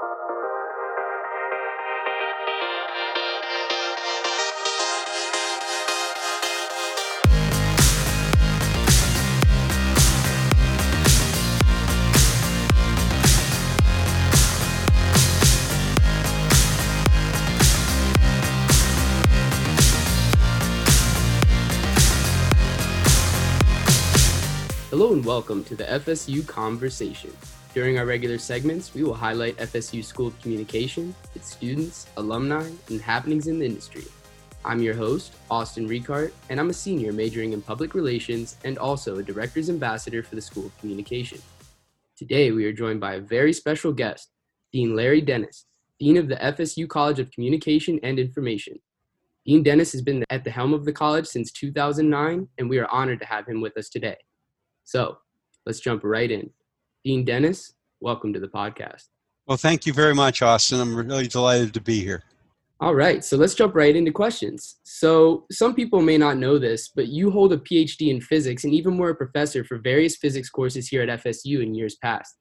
Hello and welcome to the FSU Conversation. During our regular segments, we will highlight FSU School of Communication, its students, alumni, and happenings in the industry. I'm your host, Austin Ricart, and I'm a senior majoring in public relations and also a director's ambassador for the School of Communication. Today, we are joined by a very special guest, Dean Larry Dennis, Dean of the FSU College of Communication and Information. Dean Dennis has been at the helm of the college since 2009, and we are honored to have him with us today. So let's jump right in. Dean Dennis, welcome to the podcast. Well, thank you very much, Austin. I'm really delighted to be here. All right, so let's jump right into questions. So, some people may not know this, but you hold a PhD in physics and even more a professor for various physics courses here at FSU in years past.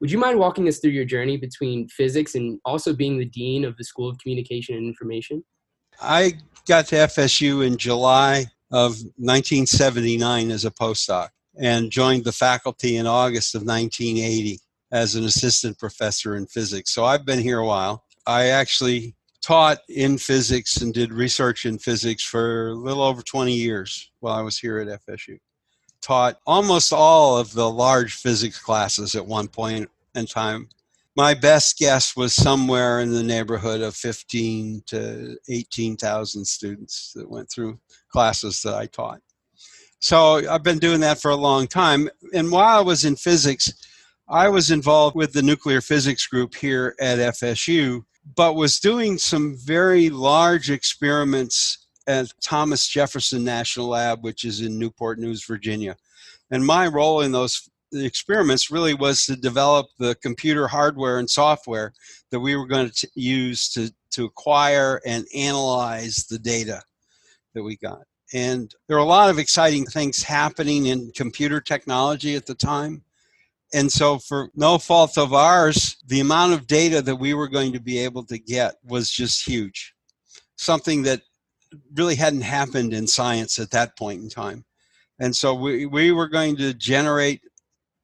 Would you mind walking us through your journey between physics and also being the dean of the School of Communication and Information? I got to FSU in July of 1979 as a postdoc and joined the faculty in August of 1980 as an assistant professor in physics. So I've been here a while. I actually taught in physics and did research in physics for a little over 20 years while I was here at FSU. Taught almost all of the large physics classes at one point in time. My best guess was somewhere in the neighborhood of 15 to 18,000 students that went through classes that I taught. So I've been doing that for a long time. And while I was in physics, I was involved with the nuclear physics group here at FSU, but was doing some very large experiments at Thomas Jefferson National Lab, which is in Newport News, Virginia. And my role in those experiments really was to develop the computer hardware and software that we were going to use to, to acquire and analyze the data that we got. And there were a lot of exciting things happening in computer technology at the time. And so, for no fault of ours, the amount of data that we were going to be able to get was just huge. Something that really hadn't happened in science at that point in time. And so, we, we were going to generate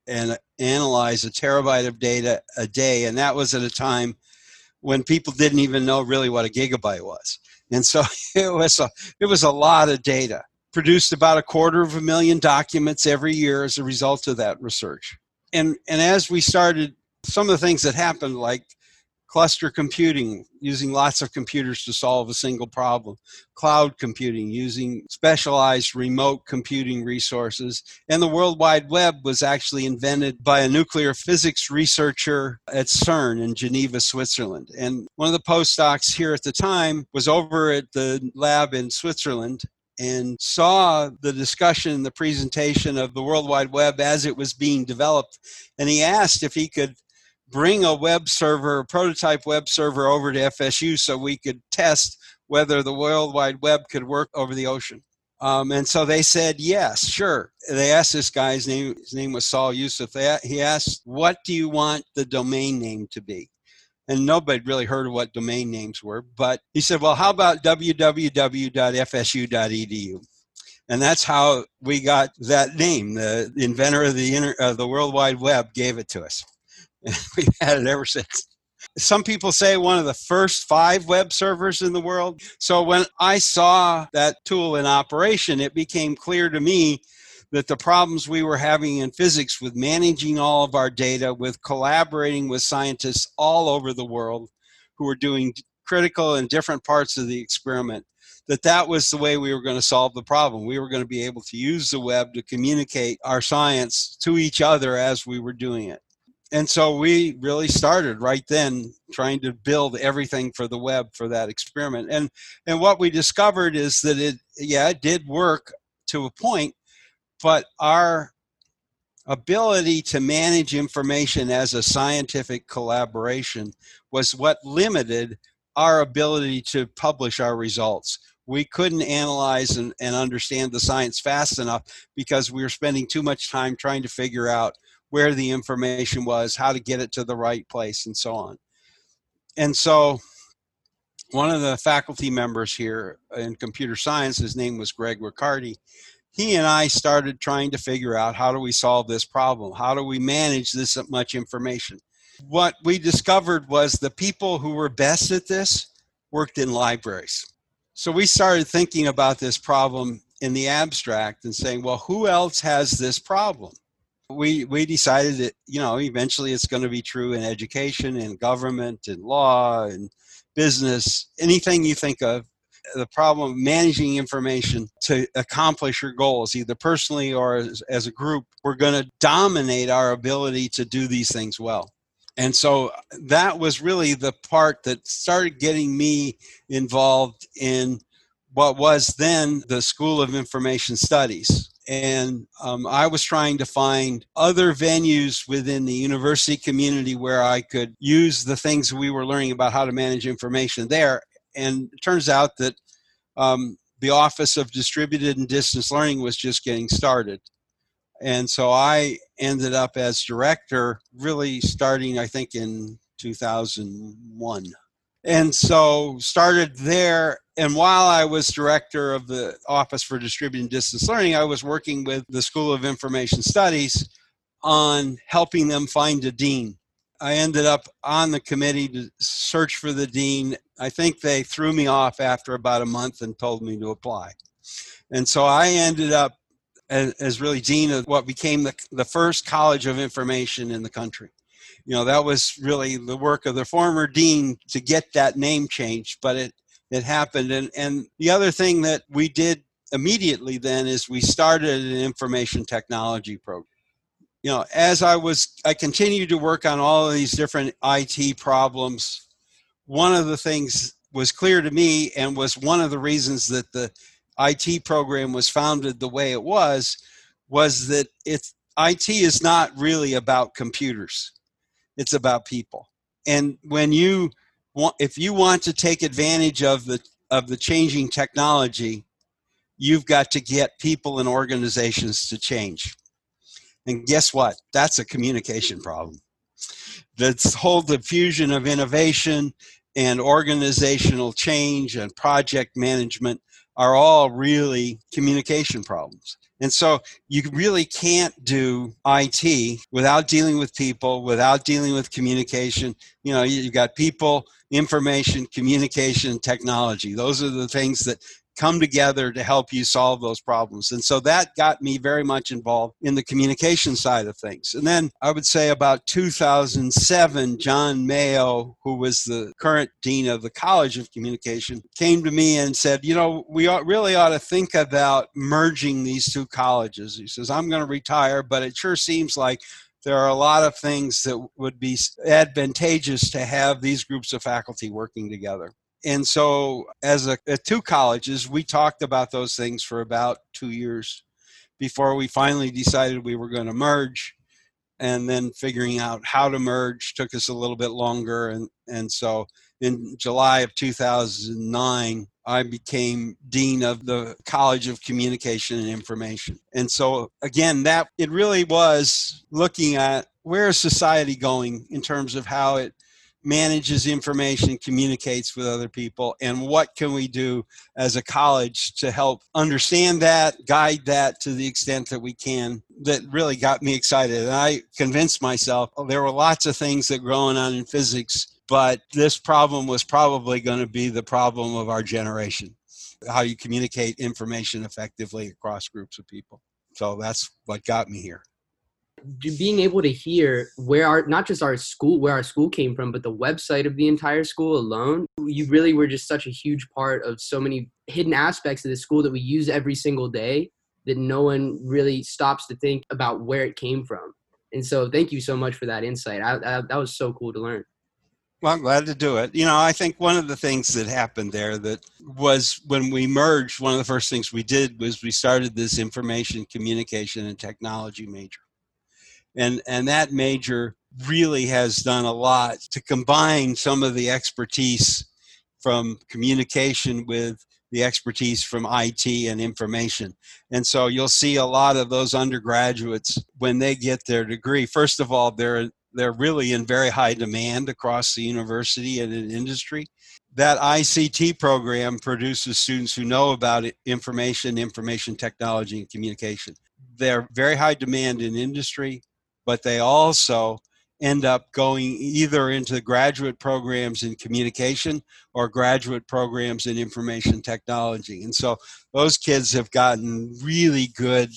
and analyze a terabyte of data a day. And that was at a time when people didn't even know really what a gigabyte was. And so it was a, it was a lot of data. Produced about a quarter of a million documents every year as a result of that research. And, and as we started, some of the things that happened, like cluster computing, using lots of computers to solve a single problem, cloud computing, using specialized remote computing resources, and the World Wide Web was actually invented by a nuclear physics researcher at CERN in Geneva, Switzerland. And one of the postdocs here at the time was over at the lab in Switzerland and saw the discussion, the presentation of the World Wide Web as it was being developed. And he asked if he could bring a web server, a prototype web server over to FSU so we could test whether the World Wide Web could work over the ocean. Um, and so they said, yes, sure. They asked this guy's name, his name was Saul Youssef. They, he asked, what do you want the domain name to be? And nobody really heard of what domain names were. But he said, well, how about www.fsu.edu? And that's how we got that name. The inventor of the, inter, uh, the World Wide Web gave it to us. we've had it ever since. Some people say one of the first five web servers in the world. So when I saw that tool in operation, it became clear to me that the problems we were having in physics with managing all of our data, with collaborating with scientists all over the world who were doing critical and different parts of the experiment, that that was the way we were going to solve the problem. We were going to be able to use the web to communicate our science to each other as we were doing it and so we really started right then trying to build everything for the web for that experiment. And and what we discovered is that it yeah it did work to a point but our ability to manage information as a scientific collaboration was what limited our ability to publish our results. We couldn't analyze and, and understand the science fast enough because we were spending too much time trying to figure out where the information was, how to get it to the right place, and so on. and so one of the faculty members here in computer science, his name was Greg Riccardi, he and I started trying to figure out how do we solve this problem? How do we manage this much information? What we discovered was the people who were best at this worked in libraries. So we started thinking about this problem in the abstract and saying, well, who else has this problem? We, we decided that, you know, eventually it's going to be true in education, in government, in law, in business, anything you think of. The problem of managing information to accomplish your goals, either personally or as, as a group, we're going to dominate our ability to do these things well. And so that was really the part that started getting me involved in what was then the School of Information Studies. And um, I was trying to find other venues within the university community where I could use the things we were learning about how to manage information there. And it turns out that um, the Office of Distributed and Distance Learning was just getting started. And so I ended up as director really starting, I think, in 2001. And so started there. And while I was director of the Office for Distributed Distance Learning, I was working with the School of Information Studies on helping them find a dean. I ended up on the committee to search for the dean. I think they threw me off after about a month and told me to apply. And so I ended up as, as really dean of what became the, the first college of information in the country. You know, that was really the work of the former dean to get that name changed, but it, it happened. And, and the other thing that we did immediately then is we started an information technology program. You know, as I was, I continued to work on all of these different IT problems. One of the things was clear to me and was one of the reasons that the IT program was founded the way it was was that it's IT is not really about computers. It's about people. And when you want if you want to take advantage of the of the changing technology, you've got to get people and organizations to change. And guess what? That's a communication problem. This whole diffusion of innovation and organizational change and project management are all really communication problems. And so you really can't do IT without dealing with people, without dealing with communication. You know, you've got people, information, communication, technology. Those are the things that come together to help you solve those problems. And so that got me very much involved in the communication side of things. And then I would say about 2007, John Mayo, who was the current dean of the College of Communication, came to me and said, You know, we ought, really ought to think about merging these two colleges. He says, I'm going to retire, but it sure seems like there are a lot of things that would be advantageous to have these groups of faculty working together and so as a, at two colleges we talked about those things for about two years before we finally decided we were going to merge and then figuring out how to merge took us a little bit longer. And, and so in july of 2009 i became dean of the college of communication and information. And so again that it really was looking at where is society going in terms of how it manages information, communicates with other people, and what can we do as a college to help understand that, guide that to the extent that we can. That really got me excited. And I convinced myself oh, there were lots of things that were going on in physics, but this problem was probably going to be the problem of our generation how you communicate information effectively across groups of people. So that's what got me here being able to hear where our not just our school where our school came from but the website of the entire school alone you really were just such a huge part of so many hidden aspects of the school that we use every single day that no one really stops to think about where it came from. And so thank you so much for that insight. I, I, that was so cool to learn. Well, I'm glad to do it. You know, I think one of the things that happened there that was when we merged, one of the first things we did was we started this information communication and technology major and and that major really has done a lot to combine some of the expertise from communication with the expertise from IT and information. And so you'll see a lot of those undergraduates when they get their degree. First of all, they're they're really in very high demand across the university and in industry. That ICT program produces students who know about information, information technology, and communication. They're very high demand in industry, but they also end up going either into graduate programs in communication or graduate programs in information technology. And so those kids have gotten really good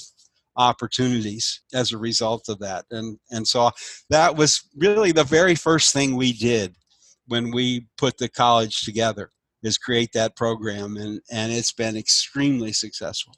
opportunities as a result of that. And and so that was really the very first thing we did when we put the college together is create that program and and it's been extremely successful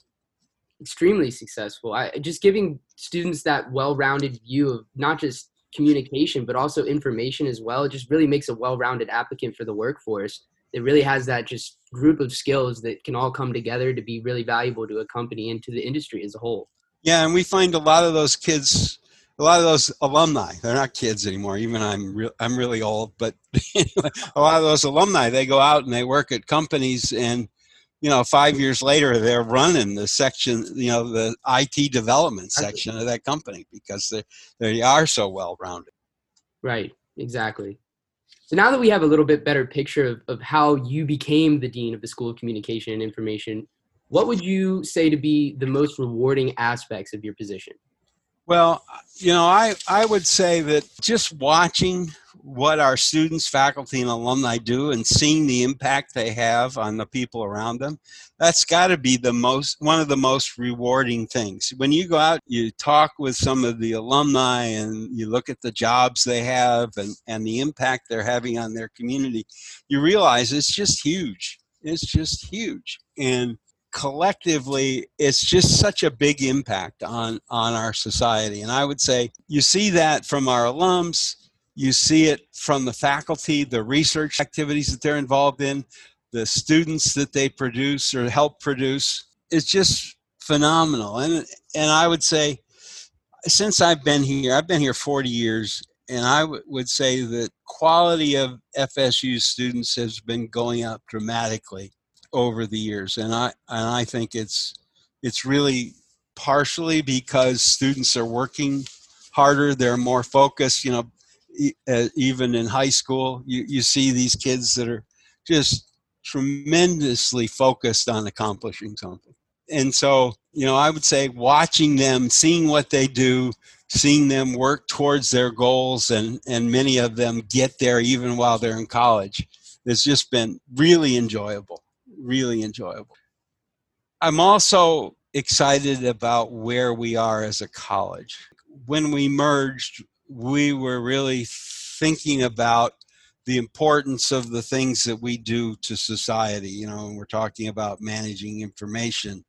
extremely successful I, just giving students that well-rounded view of not just communication but also information as well it just really makes a well-rounded applicant for the workforce it really has that just group of skills that can all come together to be really valuable to a company and to the industry as a whole yeah, and we find a lot of those kids, a lot of those alumni. They're not kids anymore. Even I'm re- I'm really old, but a lot of those alumni they go out and they work at companies, and you know, five years later they're running the section, you know, the IT development section of that company because they they are so well rounded. Right. Exactly. So now that we have a little bit better picture of, of how you became the dean of the School of Communication and Information, what would you say to be the most rewarding aspects of your position? Well, you know, I, I would say that just watching what our students, faculty, and alumni do and seeing the impact they have on the people around them, that's got to be the most one of the most rewarding things. When you go out, you talk with some of the alumni and you look at the jobs they have and, and the impact they're having on their community, you realize it's just huge. It's just huge. And collectively it's just such a big impact on on our society and i would say you see that from our alums you see it from the faculty the research activities that they're involved in the students that they produce or help produce it's just phenomenal and and i would say since i've been here i've been here 40 years and I w- would say that quality of FSU students has been going up dramatically over the years, and I and I think it's it's really partially because students are working harder, they're more focused. You know, Uh, even in high school, you you see these kids that are just tremendously focused on accomplishing something. And so, you know, I would say watching them, seeing what they do, seeing them work towards their goals, and, and many of them get there even while they're in college, has just been really enjoyable really enjoyable. I'm also excited about where we are as a college. When we merged, we were really thinking about the importance of the things that we do to society. You know, we're talking about managing information,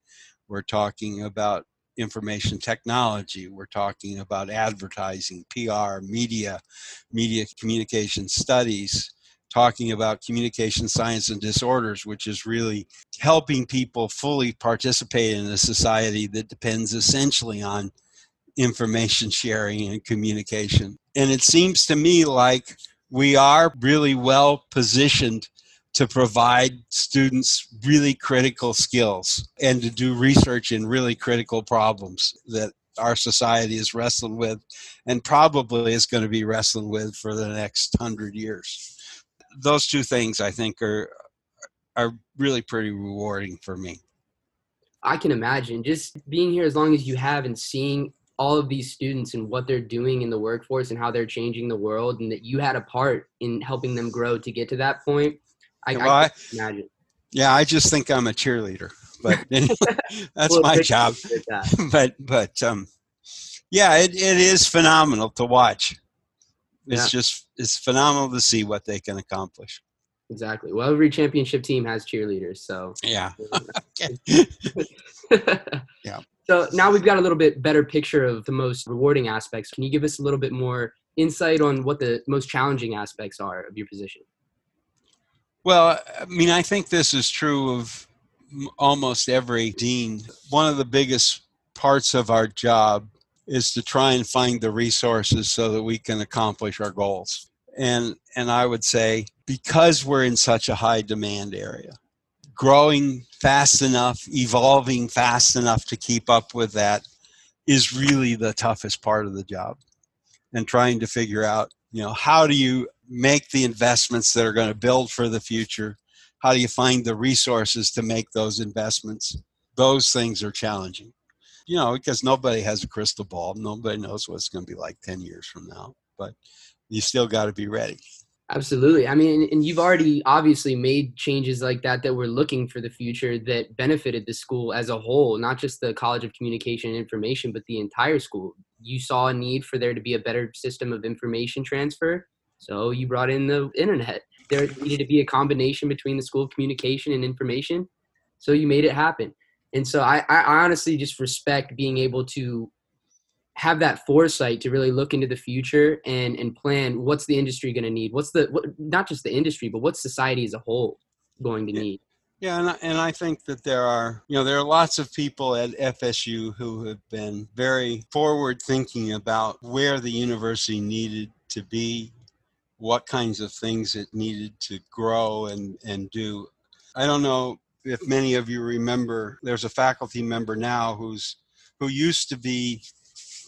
we're talking about information technology, we're talking about advertising, PR, media, media communication studies, talking about communication science and disorders, which is really helping people fully participate in a society that depends essentially on information sharing and communication. And it seems to me like we are really well positioned to provide students really critical skills and to do research in really critical problems that our society is wrestling with and probably is going to be wrestling with for the next hundred years those two things I think are are really pretty rewarding for me. I can imagine just being here as long as you have and seeing all of these students and what they're doing in the workforce and how they're changing the world and that you had a part in helping them grow to get to that point. I, well, I imagine. Yeah, I just think I'm a cheerleader, but that's well, my job. That. but but um, yeah, it, it is phenomenal to watch. It's yeah. just it's phenomenal to see what they can accomplish. Exactly. Well, every championship team has cheerleaders, so yeah. yeah. So now we've got a little bit better picture of the most rewarding aspects. Can you give us a little bit more insight on what the most challenging aspects are of your position? Well, I mean, I think this is true of almost every dean. One of the biggest parts of our job is to try and find the resources so that we can accomplish our goals. And and I would say because we're in such a high demand area, growing fast enough, evolving fast enough to keep up with that is really the toughest part of the job. and trying to figure out, you know, how do you make the investments that are going to build for the future? How do you find the resources to make those investments? Those things are challenging. You know, because nobody has a crystal ball. Nobody knows what it's going to be like 10 years from now, but you still got to be ready. Absolutely. I mean, and you've already obviously made changes like that that we're looking for the future that benefited the school as a whole, not just the College of Communication and Information, but the entire school. You saw a need for there to be a better system of information transfer, so you brought in the internet. There needed to be a combination between the school of communication and information, so you made it happen. And so I, I honestly just respect being able to have that foresight to really look into the future and and plan what's the industry going to need what's the what, not just the industry but what's society as a whole going to need. Yeah and I, and I think that there are you know there are lots of people at fsu who have been very forward thinking about where the university needed to be what kinds of things it needed to grow and and do. I don't know if many of you remember there's a faculty member now who's who used to be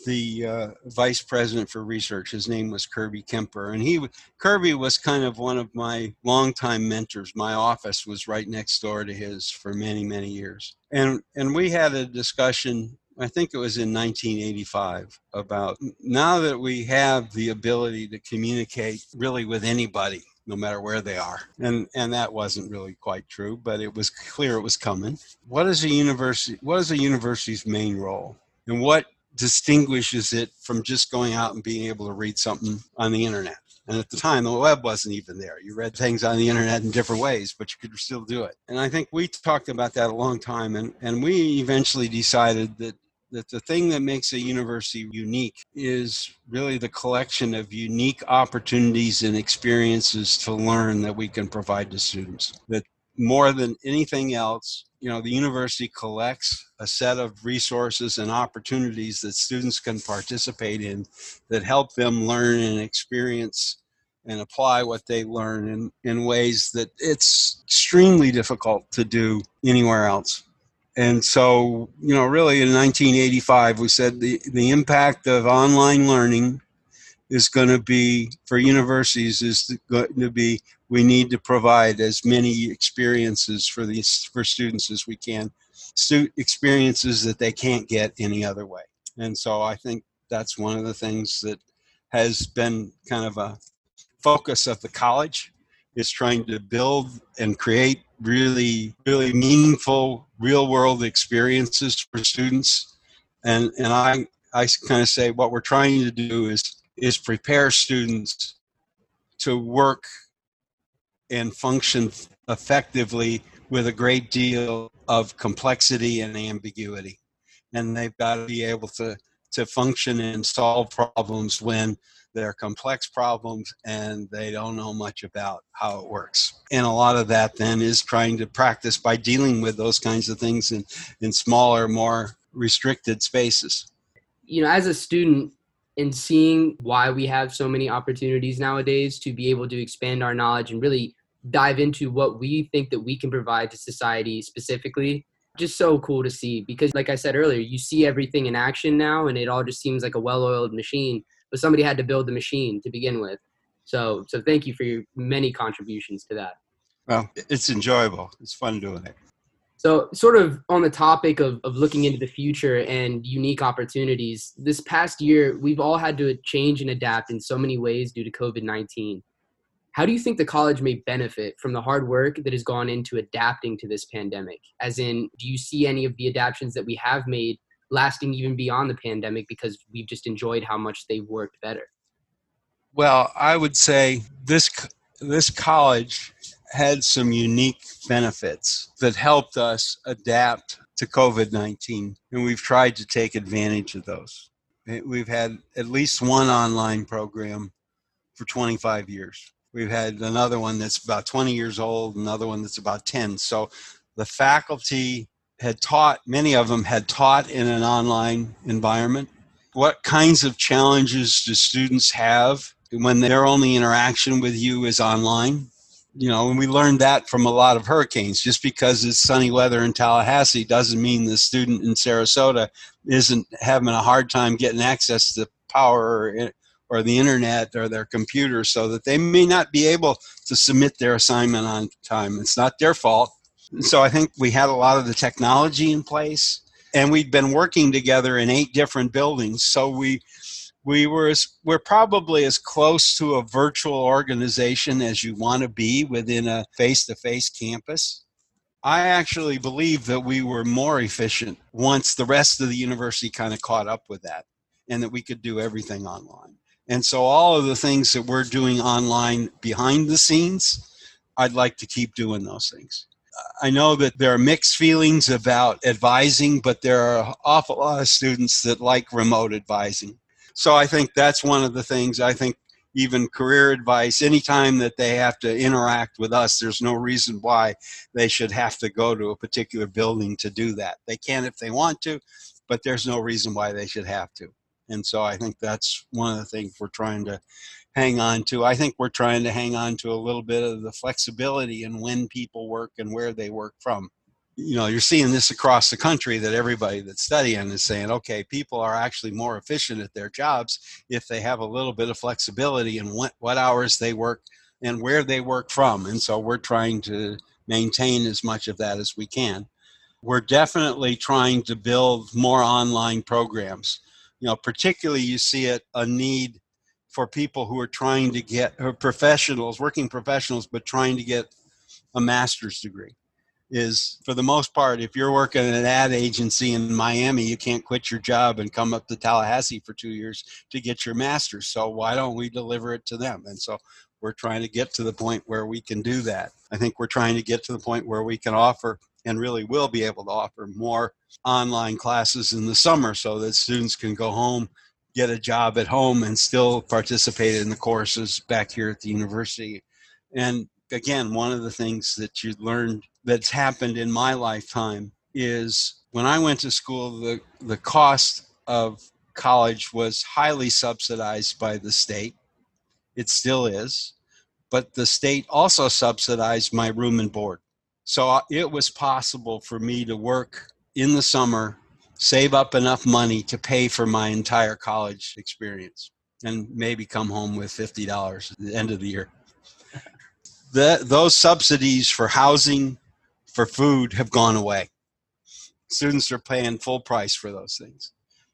the uh, vice president for research. His name was Kirby Kemper, and he Kirby was kind of one of my longtime mentors. My office was right next door to his for many many years, and and we had a discussion. I think it was in 1985 about now that we have the ability to communicate really with anybody no matter where they are. And and that wasn't really quite true, but it was clear it was coming. What is a university what is a university's main role? And what distinguishes it from just going out and being able to read something on the internet. And at the time, the web wasn't even there. You read things on the internet in different ways, but you could still do it. And I think we talked about that a long time, and, and we eventually decided that, that the thing that makes a university unique is really the collection of unique opportunities and experiences to learn that we can provide to students. That more than anything else, you know, the university collects a set of resources and opportunities that students can participate in that help them learn and experience and apply what they learn in, in ways that it's extremely difficult to do anywhere else. And so, you know, really in 1985, we said the, the impact of online learning is going to be for universities is going to be we need to provide as many experiences for these for students as we can experiences that they can't get any other way. And so i think that's one of the things that has been kind of a focus of the college is trying to build and create really really meaningful real world experiences for students. And and i i kind of say what we're trying to do is is prepare students to work and function effectively with a great deal of complexity and ambiguity. And they've got to be able to, to function and solve problems when they're complex problems and they don't know much about how it works. And a lot of that then is trying to practice by dealing with those kinds of things in, in smaller, more restricted spaces. You know, as a student, and seeing why we have so many opportunities nowadays to be able to expand our knowledge and really dive into what we think that we can provide to society specifically. Just so cool to see because like i said earlier you see everything in action now and it all just seems like a well-oiled machine but somebody had to build the machine to begin with. So so thank you for your many contributions to that. Well it's enjoyable. It's fun doing it. So, sort of on the topic of, of looking into the future and unique opportunities, this past year, we've all had to change and adapt in so many ways due to COVID 19. How do you think the college may benefit from the hard work that has gone into adapting to this pandemic? As in, do you see any of the adaptations that we have made lasting even beyond the pandemic because we've just enjoyed how much they've worked better? Well, I would say this this college had some unique benefits that helped us adapt to COVID 19, and we've tried to take advantage of those. We've had at least one online program for 25 years. We've had another one that's about 20 years old, another one that's about 10. So the faculty had taught, many of them had taught in an online environment. What kinds of challenges do students have when their only interaction with you is online? you know, and we learned that from a lot of hurricanes. Just because it's sunny weather in Tallahassee doesn't mean the student in Sarasota isn't having a hard time getting access to power or, or the internet or their computer so that they may not be able to submit their assignment on time. It's not their fault. So I think we had a lot of the technology in place and we'd been working together in eight different buildings. So we we were as, we're probably as close to a virtual organization as you want to be within a face-to-face campus. I actually believe that we were more efficient once the rest of the university kind of caught up with that and that we could do everything online. And so all of the things that we're doing online behind the scenes, I'd like to keep doing those things. I know that there are mixed feelings about advising, but there are an awful lot of students that like remote advising. So I think that's one of the things I think even career advice, anytime that they have to interact with us, there's no reason why they should have to go to a particular building to do that. They can if they want to, but there's no reason why they should have to. And so I think that's one of the things we're trying to hang on to. I think we're trying to hang on to a little bit of the flexibility in when people work and where they work from. You know, you're seeing this across the country that everybody that's studying is saying, okay, people are actually more efficient at their jobs if they have a little bit of flexibility in what, what hours they work and where they work from. And so we're trying to maintain as much of that as we can. We're definitely trying to build more online programs. You know, particularly you see it a need for people who are trying to get or professionals, working professionals, but trying to get a master's degree. Is for the most part, if you're working at an ad agency in Miami, you can't quit your job and come up to Tallahassee for two years to get your master's. So why don't we deliver it to them? And so we're trying to get to the point where we can do that. I think we're trying to get to the point where we can offer and really will be able to offer more online classes in the summer so that students can go home get a job at home and still participate in the courses back here at the university. And again, one of the things that you learned that's happened in my lifetime is when I went to school, the, the cost of college was highly subsidized by the state. It still is. But the state also subsidized my room and board. So uh, it was possible for me to work in the summer save up enough money to pay for my entire college experience and maybe come home with $50 at the end of the year. The, those subsidies for housing, for food have gone away. Students are paying full price for those things.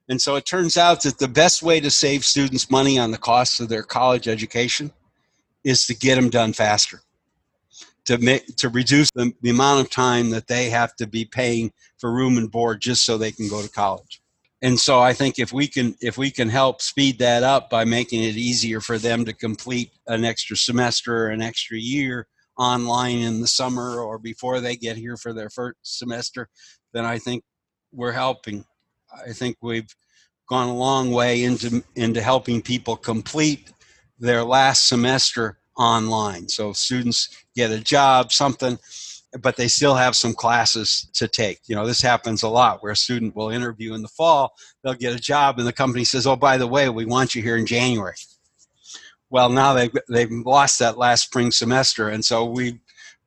And so it turns out that the best way to save students money on the cost of their college education is to get them done faster to make to reduce the, the amount of time that they have to be paying for room and board just so they can go to college. And so i think if we can if we can help speed that up by making it easier for them to complete an extra semester or an extra year online in the summer or before they get here for their first semester then i think we're helping. I think we've gone a long way into into helping people complete their last semester online. So students get a job, something, but they still have some classes to take. You know, this happens a lot where a student will interview in the fall, they'll get a job, and the company says, "Oh, by the way, we want you here in January." Well, now they've they've lost that last spring semester, and so we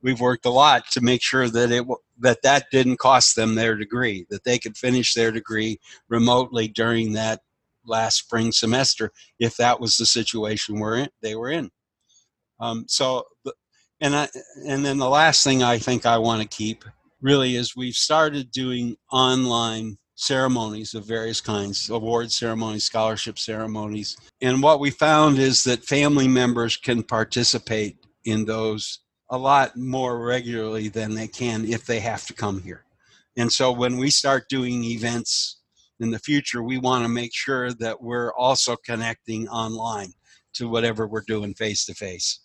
we've worked a lot to make sure that it that that didn't cost them their degree, that they could finish their degree remotely during that last spring semester if that was the situation we're in, they were in. Um, so, and I, and then the last thing I think I want to keep really is we've started doing online ceremonies of various kinds award ceremonies scholarship ceremonies. And what we found is that family members can participate in those a lot more regularly than they can if they have to come here. And so when we start doing events in the future we want to make sure that we're also connecting online to whatever we're doing face to face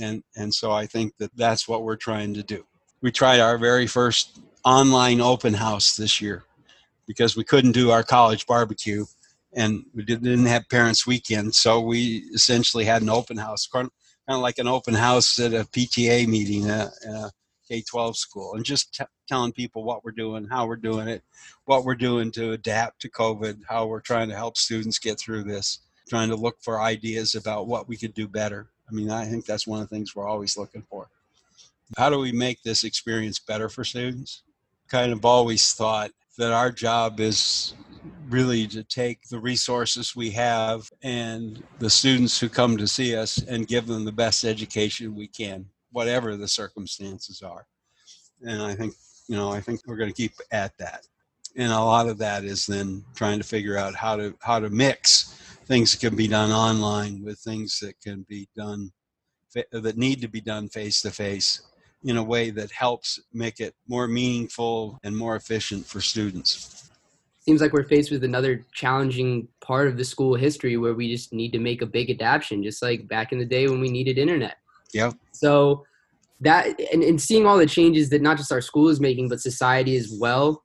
and and so I think that that's what we're trying to do. We tried our very first online open house this year because we couldn't do our college barbecue and we didn't have parents weekend so we essentially had an open house kind of like an open house at a pta meeting uh, at a k-12 school and just t- telling people what we're doing how we're doing it what we're doing to adapt to covid how we're trying to help students get through this trying to look for ideas about what we could do better I mean, I think that's one of the things we're always looking for. How do we make this experience better for students? Kind of always thought that our job is really to take the resources we have and the students who come to see us and give them the best education we can, whatever the circumstances are. And I think, you know, I think we're going to keep at that. And a lot of that is then trying to figure out how to how to mix things that can be done online with things that can be done that need to be done face to face in a way that helps make it more meaningful and more efficient for students. Seems like we're faced with another challenging part of the school history where we just need to make a big adaptation, just like back in the day when we needed internet. Yep. So that and, and seeing all the changes that not just our school is making, but society as well,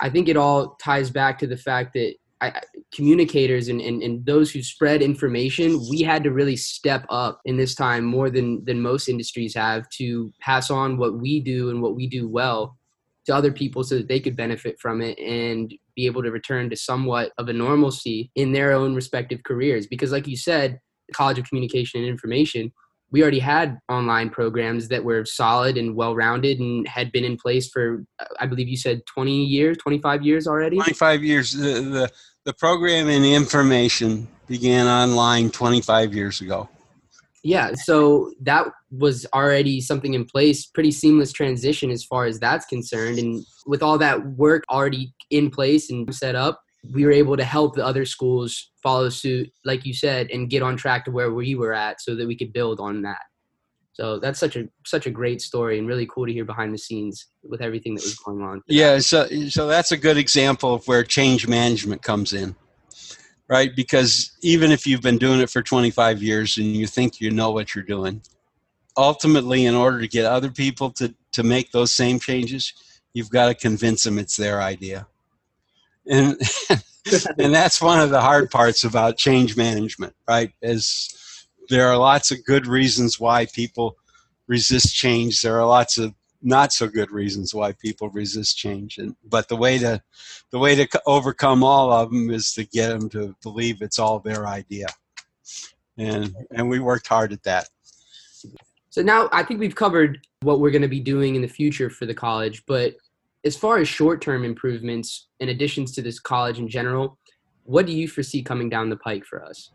I think it all ties back to the fact that I, communicators and, and, and those who spread information, we had to really step up in this time more than, than most industries have to pass on what we do and what we do well to other people so that they could benefit from it and be able to return to somewhat of a normalcy in their own respective careers. Because, like you said, the College of Communication and Information, we already had online programs that were solid and well rounded and had been in place for, I believe you said 20 years, 25 years already? 25 years. The, the, the program in information began online 25 years ago. Yeah, so that was already something in place, pretty seamless transition as far as that's concerned. And with all that work already in place and set up, we were able to help the other schools follow suit, like you said, and get on track to where we were at so that we could build on that. So that's such a such a great story and really cool to hear behind the scenes with everything that was going on. Yeah, so so that's a good example of where change management comes in. Right? Because even if you've been doing it for 25 years and you think you know what you're doing, ultimately in order to get other people to to make those same changes, you've got to convince them it's their idea. And and that's one of the hard parts about change management, right? Is there are lots of good reasons why people resist change. There are lots of not so good reasons why people resist change. And but the way to the way to overcome all of them is to get them to believe it's all their idea. And and we worked hard at that. So now I think we've covered what we're going to be doing in the future for the college, but as far as short-term improvements and additions to this college in general, what do you foresee coming down the pike for us?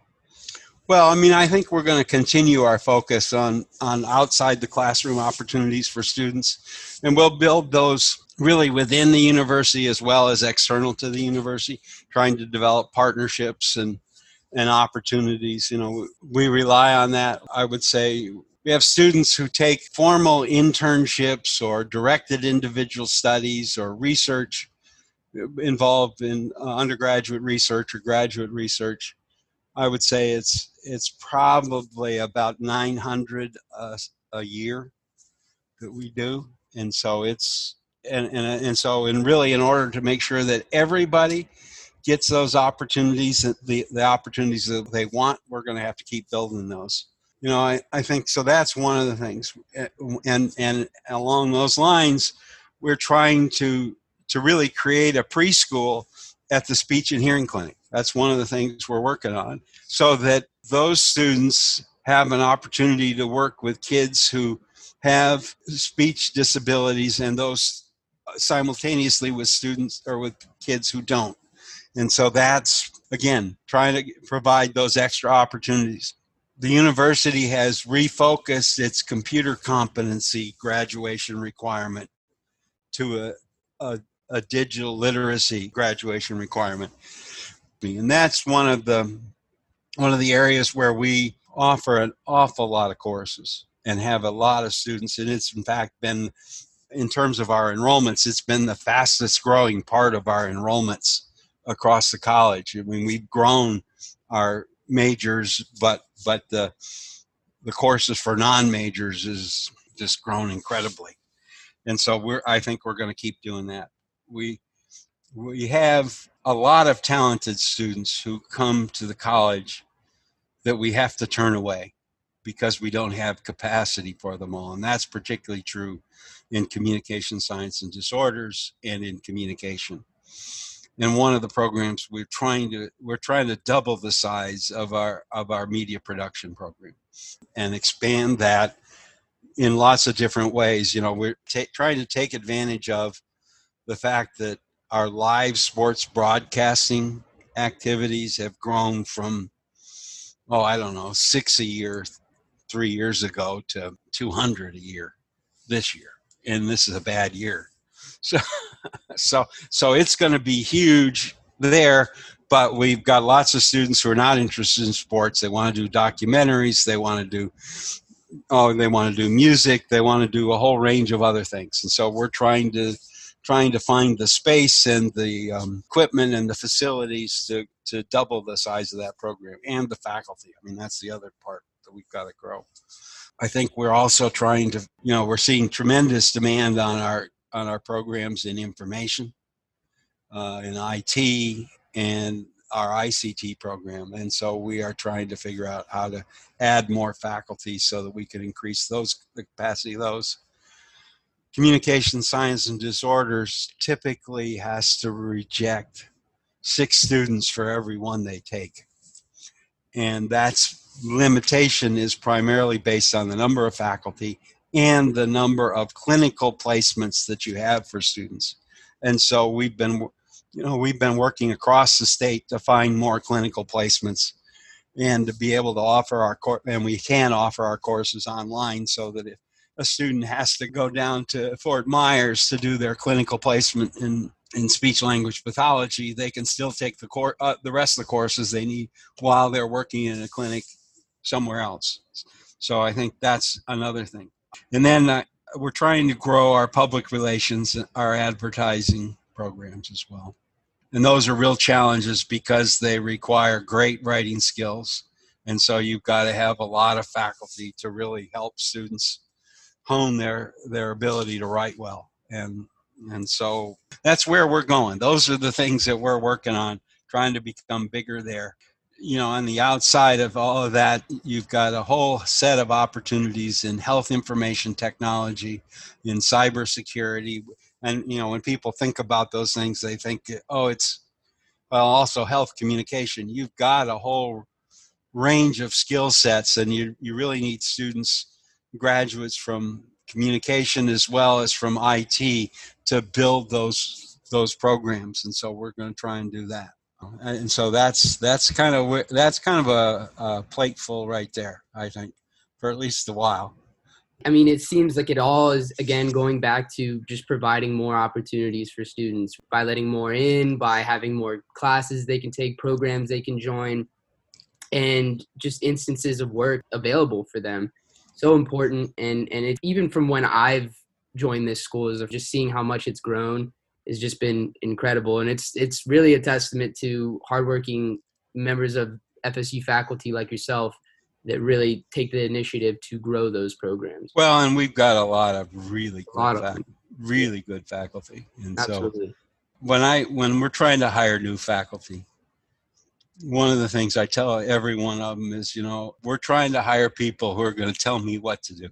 Well, I mean, I think we're going to continue our focus on on outside the classroom opportunities for students, and we'll build those really within the university as well as external to the university, trying to develop partnerships and and opportunities. You know, we rely on that. I would say we have students who take formal internships or directed individual studies or research involved in uh, undergraduate research or graduate research I would say it's it's probably about 900 uh, a year that we do, and so it's and, and and so and really in order to make sure that everybody gets those opportunities the the opportunities that they want, we're going to have to keep building those. You know, I, I think so. That's one of the things, and and along those lines, we're trying to to really create a preschool at the speech and hearing clinic that's one of the things we're working on so that those students have an opportunity to work with kids who have speech disabilities and those simultaneously with students or with kids who don't. And so that's, again, trying to provide those extra opportunities. The university has refocused its computer competency graduation requirement to a, a, a digital literacy graduation requirement. And that's one of the one of the areas where we offer an awful lot of courses and have a lot of students. And it's in fact been in terms of our enrollments it's been the fastest growing part of our enrollments across the college. I mean we've grown our majors but but the the courses for non-majors is just grown incredibly. And so we're i think we're going to keep doing that we we have a lot of talented students who come to the college that we have to turn away because we don't have capacity for them all. And that's particularly true in communication science and disorders and in communication. In one of the programs we're trying to we're trying to double the size of our of our media production program and expand that in lots of different ways. You know, we're trying to take advantage of the fact that our live sports broadcasting activities have grown from, oh, I don't know, six a year three years ago to 200 a year this year. And this is a bad year. So, so, so it's going to be huge there. But we've got lots of students who are not interested in sports. They want to do documentaries. They want to do oh, they want to do music. They want to do a whole range of other things. And so we're trying to trying to find the space and the um, equipment and the facilities to, to double the size of that program and the faculty. I mean, that's the other part that we've got to grow. I think we're also trying to, you know, we're seeing tremendous demand on our on our programs in information, uh, in IT, and our ICT program. And so we are trying to figure out how to add more faculty so that we can increase those the capacity of those. Communication science and disorders typically has to reject six students for every one they take. And that's limitation is primarily based on the number of faculty and the number of clinical placements that you have for students. And so we've been you know, we've been working across the state to find more clinical placements and to be able to offer our course, and we can offer our courses online so that if a student has to go down to Fort Myers to do their clinical placement in, in speech language pathology, they can still take the course, uh, the rest of the courses they need while they're working in a clinic somewhere else. So I think that's another thing. And then uh, we're trying to grow our public relations, our advertising programs as well. And those are real challenges because they require great writing skills. And so you've got to have a lot of faculty to really help students hone their, their ability to write well. And, and so that's where we're going. Those are the things that we're working on, trying to become bigger there. You know, on the outside of all of that, you've got a whole set of opportunities in health information technology, in cybersecurity and you know when people think about those things they think oh it's well also health communication you've got a whole range of skill sets and you you really need students graduates from communication as well as from IT to build those those programs. And so we're going to try and do that. And so that's that's kind of that's kind of a, a plateful right there I think for at least a while. I mean, it seems like it all is again going back to just providing more opportunities for students by letting more in, by having more classes they can take, programs they can join, and just instances of work available for them. So important, and and it, even from when I've joined this school, is of just seeing how much it's grown has just been incredible, and it's it's really a testament to hardworking members of FSU faculty like yourself that really take the initiative to grow those programs. Well, and we've got a lot of really good, fac- really good faculty, and Absolutely. so when I when we're trying to hire new faculty, one of the things I tell every one of them is, you know, we're trying to hire people who are going to tell me what to do.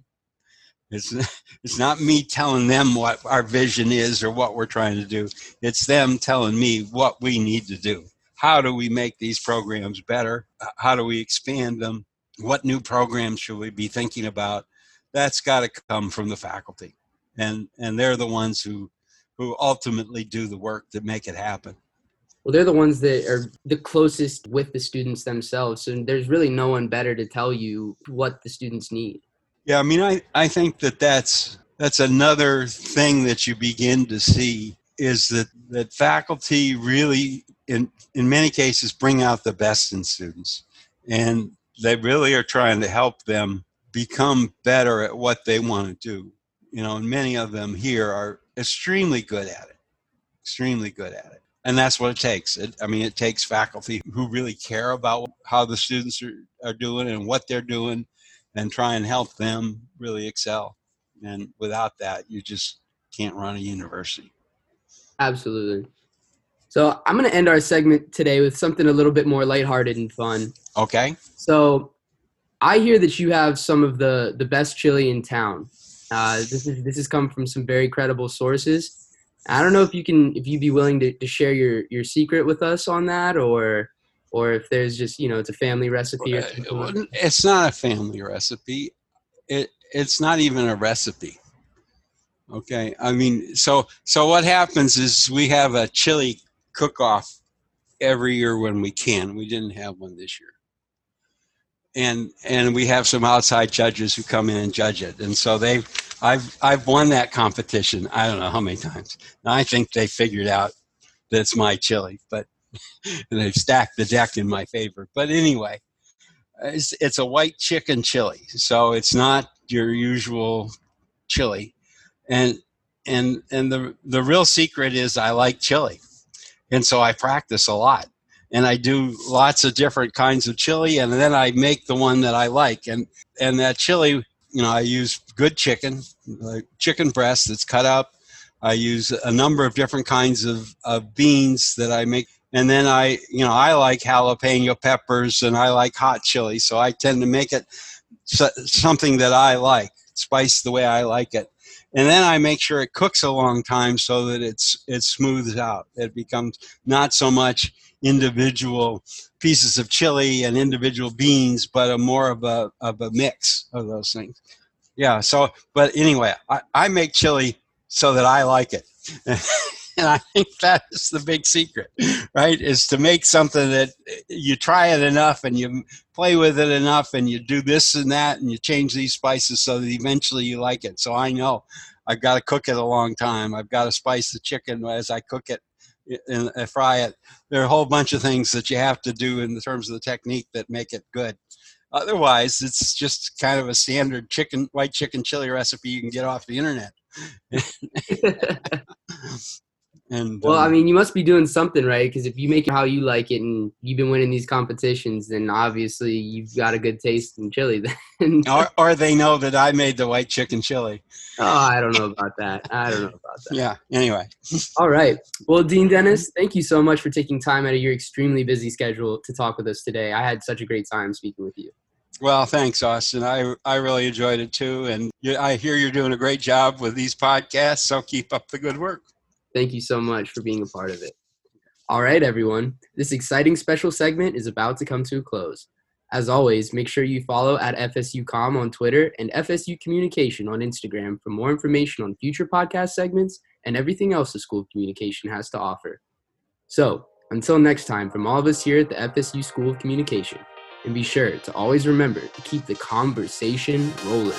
It's it's not me telling them what our vision is or what we're trying to do. It's them telling me what we need to do. How do we make these programs better? How do we expand them? what new programs should we be thinking about that's got to come from the faculty and and they're the ones who who ultimately do the work to make it happen well they're the ones that are the closest with the students themselves so there's really no one better to tell you what the students need yeah i mean i i think that that's that's another thing that you begin to see is that that faculty really in in many cases bring out the best in students and they really are trying to help them become better at what they want to do. You know, and many of them here are extremely good at it, extremely good at it. And that's what it takes. It, I mean, it takes faculty who really care about how the students are, are doing and what they're doing and try and help them really excel. And without that, you just can't run a university. Absolutely. So I'm going to end our segment today with something a little bit more lighthearted and fun. Okay. So I hear that you have some of the the best chili in town. Uh, this is this has come from some very credible sources. I don't know if you can if you'd be willing to, to share your your secret with us on that or or if there's just you know it's a family recipe or something. It's not a family recipe. It it's not even a recipe. Okay, I mean, so so what happens is we have a chili cook-off every year when we can. We didn't have one this year. And and we have some outside judges who come in and judge it. And so they I've I've won that competition. I don't know how many times. Now I think they figured out that it's my chili, but they've stacked the deck in my favor. But anyway, it's, it's a white chicken chili, so it's not your usual chili, and and and the the real secret is I like chili, and so I practice a lot, and I do lots of different kinds of chili, and then I make the one that I like, and and that chili, you know, I use good chicken, like chicken breast that's cut up. I use a number of different kinds of, of beans that I make and then I, you know, I like jalapeno peppers and I like hot chili, so I tend to make it something that I like, spice the way I like it. And then I make sure it cooks a long time so that it's it smooths out. It becomes not so much individual pieces of chili and individual beans, but a more of a of a mix of those things. Yeah. So, but anyway, I, I make chili so that I like it. and I think that is the big secret, right? Is to make something that you try it enough and you play with it enough and you do this and that and you change these spices so that eventually you like it. So I know I've got to cook it a long time. I've got to spice the chicken as I cook it and fry it. There are a whole bunch of things that you have to do in terms of the technique that make it good. Otherwise, it's just kind of a standard chicken, white chicken chili recipe you can get off the internet. And well, um, I mean, you must be doing something right because if you make it how you like it and you've been winning these competitions, then obviously you've got a good taste in chili. Then, or, or they know that I made the white chicken chili. Oh, I don't know about that. I don't know about that. Yeah. Anyway. All right. Well, Dean Dennis, thank you so much for taking time out of your extremely busy schedule to talk with us today. I had such a great time speaking with you. Well, thanks, Austin. I I really enjoyed it too, and I hear you're doing a great job with these podcasts. So keep up the good work. Thank you so much for being a part of it. All right, everyone. This exciting special segment is about to come to a close. As always, make sure you follow at FSUCom on Twitter and FSU Communication on Instagram for more information on future podcast segments and everything else the School of Communication has to offer. So, until next time, from all of us here at the FSU School of Communication, and be sure to always remember to keep the conversation rolling.